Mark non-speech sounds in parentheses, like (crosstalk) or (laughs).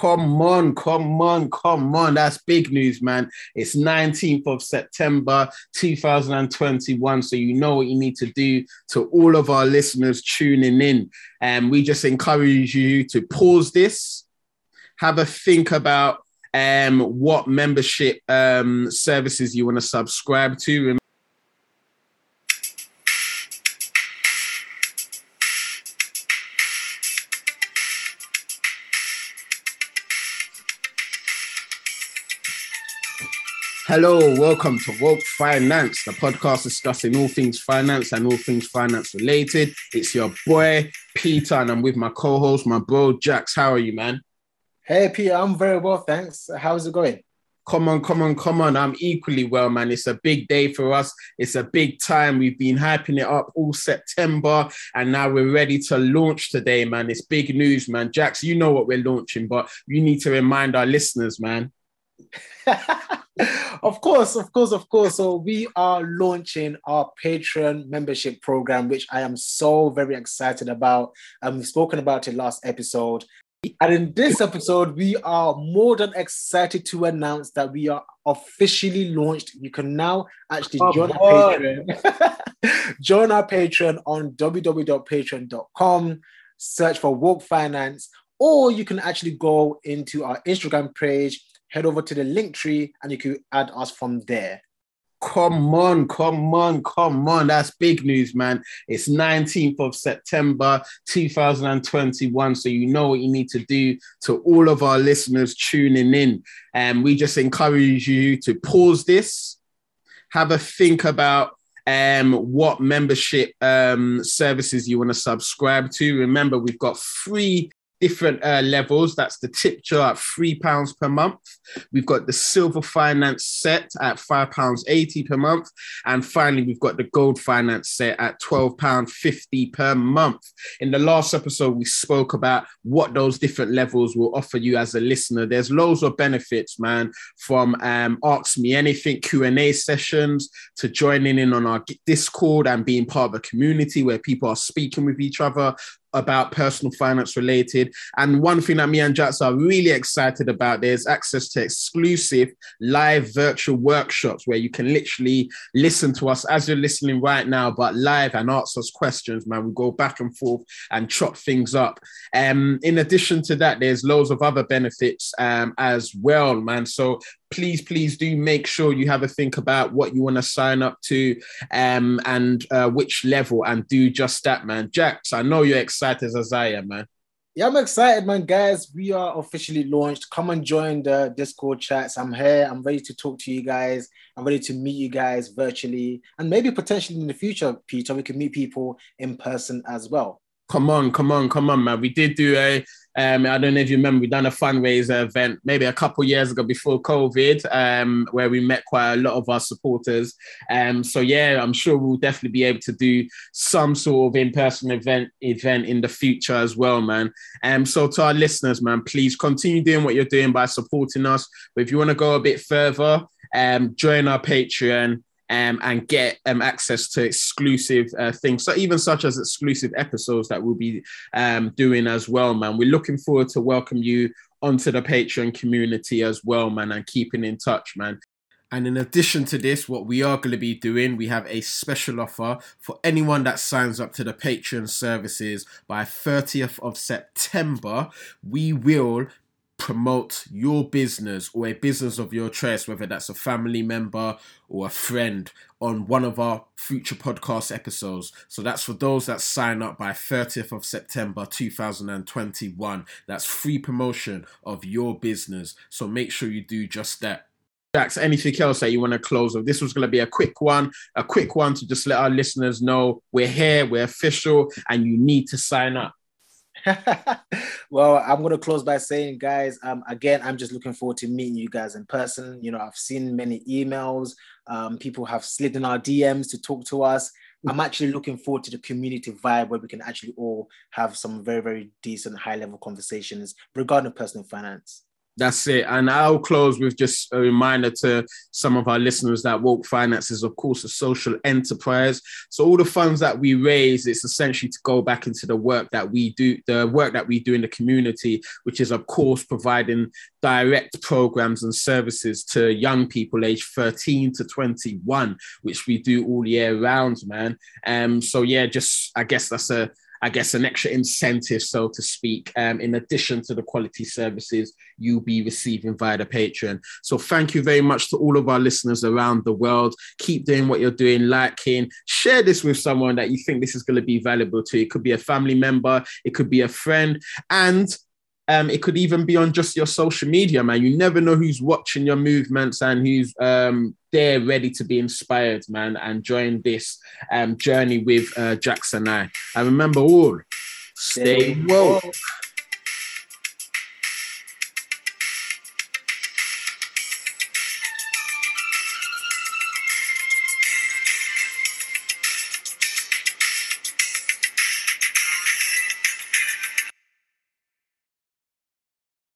Come on, come on, come on. That's big news, man. It's 19th of September 2021. So you know what you need to do to all of our listeners tuning in. And we just encourage you to pause this, have a think about um, what membership um, services you want to subscribe to. Hello, welcome to Woke Finance, the podcast discussing all things finance and all things finance related. It's your boy Peter, and I'm with my co-host, my bro Jax. How are you, man? Hey Peter, I'm very well, thanks. How's it going? Come on, come on, come on. I'm equally well, man. It's a big day for us. It's a big time. We've been hyping it up all September, and now we're ready to launch today, man. It's big news, man. Jax, you know what we're launching, but you need to remind our listeners, man. (laughs) of course, of course, of course. So we are launching our Patreon membership program, which I am so very excited about. And we've spoken about it last episode. And in this episode, we are more than excited to announce that we are officially launched. You can now actually oh, join our Patreon. (laughs) join our Patreon on www.patreon.com. Search for Woke Finance, or you can actually go into our Instagram page head over to the link tree and you can add us from there. Come on, come on, come on. That's big news, man. It's 19th of September 2021. So you know what you need to do to all of our listeners tuning in. And we just encourage you to pause this, have a think about um, what membership um, services you want to subscribe to. Remember, we've got free different uh, levels. That's the tip jar at three pounds per month. We've got the silver finance set at five pounds eighty per month, and finally we've got the gold finance set at twelve pound fifty per month. In the last episode, we spoke about what those different levels will offer you as a listener. There's loads of benefits, man, from um, ask me anything Q and A sessions to joining in on our Discord and being part of a community where people are speaking with each other about personal finance related. And one thing that me and Jax are really excited about is access to exclusive live virtual workshops where you can literally listen to us as you're listening right now, but live and ask us questions, man. We go back and forth and chop things up. Um, in addition to that, there's loads of other benefits um, as well, man. So please, please do make sure you have a think about what you want to sign up to um, and uh, which level and do just that, man. Jax, I know you're excited as I am, man. Yeah, I'm excited, man. Guys, we are officially launched. Come and join the Discord chats. I'm here. I'm ready to talk to you guys. I'm ready to meet you guys virtually. And maybe potentially in the future, Peter, we can meet people in person as well. Come on, come on, come on, man. We did do a um, I don't know if you remember, we done a fundraiser event maybe a couple years ago before COVID, um, where we met quite a lot of our supporters. Um, so yeah, I'm sure we'll definitely be able to do some sort of in-person event event in the future as well, man. Um, so to our listeners, man, please continue doing what you're doing by supporting us. But if you want to go a bit further, um, join our Patreon um, and get um, access to exclusive uh, things, so even such as exclusive episodes that we'll be um, doing as well, man. We're looking forward to welcome you onto the Patreon community as well, man, and keeping in touch, man. And in addition to this, what we are going to be doing, we have a special offer for anyone that signs up to the Patreon services by 30th of September. We will promote your business or a business of your choice, whether that's a family member or a friend, on one of our future podcast episodes. So that's for those that sign up by 30th of September 2021. That's free promotion of your business. So make sure you do just that. Jax, anything else that you want to close with? This was going to be a quick one, a quick one to just let our listeners know we're here, we're official, and you need to sign up. (laughs) well, I'm going to close by saying, guys, um, again, I'm just looking forward to meeting you guys in person. You know, I've seen many emails. Um, people have slid in our DMs to talk to us. I'm actually looking forward to the community vibe where we can actually all have some very, very decent high level conversations regarding personal finance. That's it. And I'll close with just a reminder to some of our listeners that Woke Finance is, of course, a social enterprise. So all the funds that we raise, it's essentially to go back into the work that we do, the work that we do in the community, which is, of course, providing direct programs and services to young people aged 13 to 21, which we do all year round, man. Um, so yeah, just I guess that's a I guess, an extra incentive, so to speak, um, in addition to the quality services you'll be receiving via the Patreon. So thank you very much to all of our listeners around the world. Keep doing what you're doing, liking, share this with someone that you think this is going to be valuable to. It could be a family member, it could be a friend, and um, it could even be on just your social media, man. You never know who's watching your movements and who's um, there ready to be inspired, man, and join this um, journey with uh, Jackson. I. I remember all. Stay woke.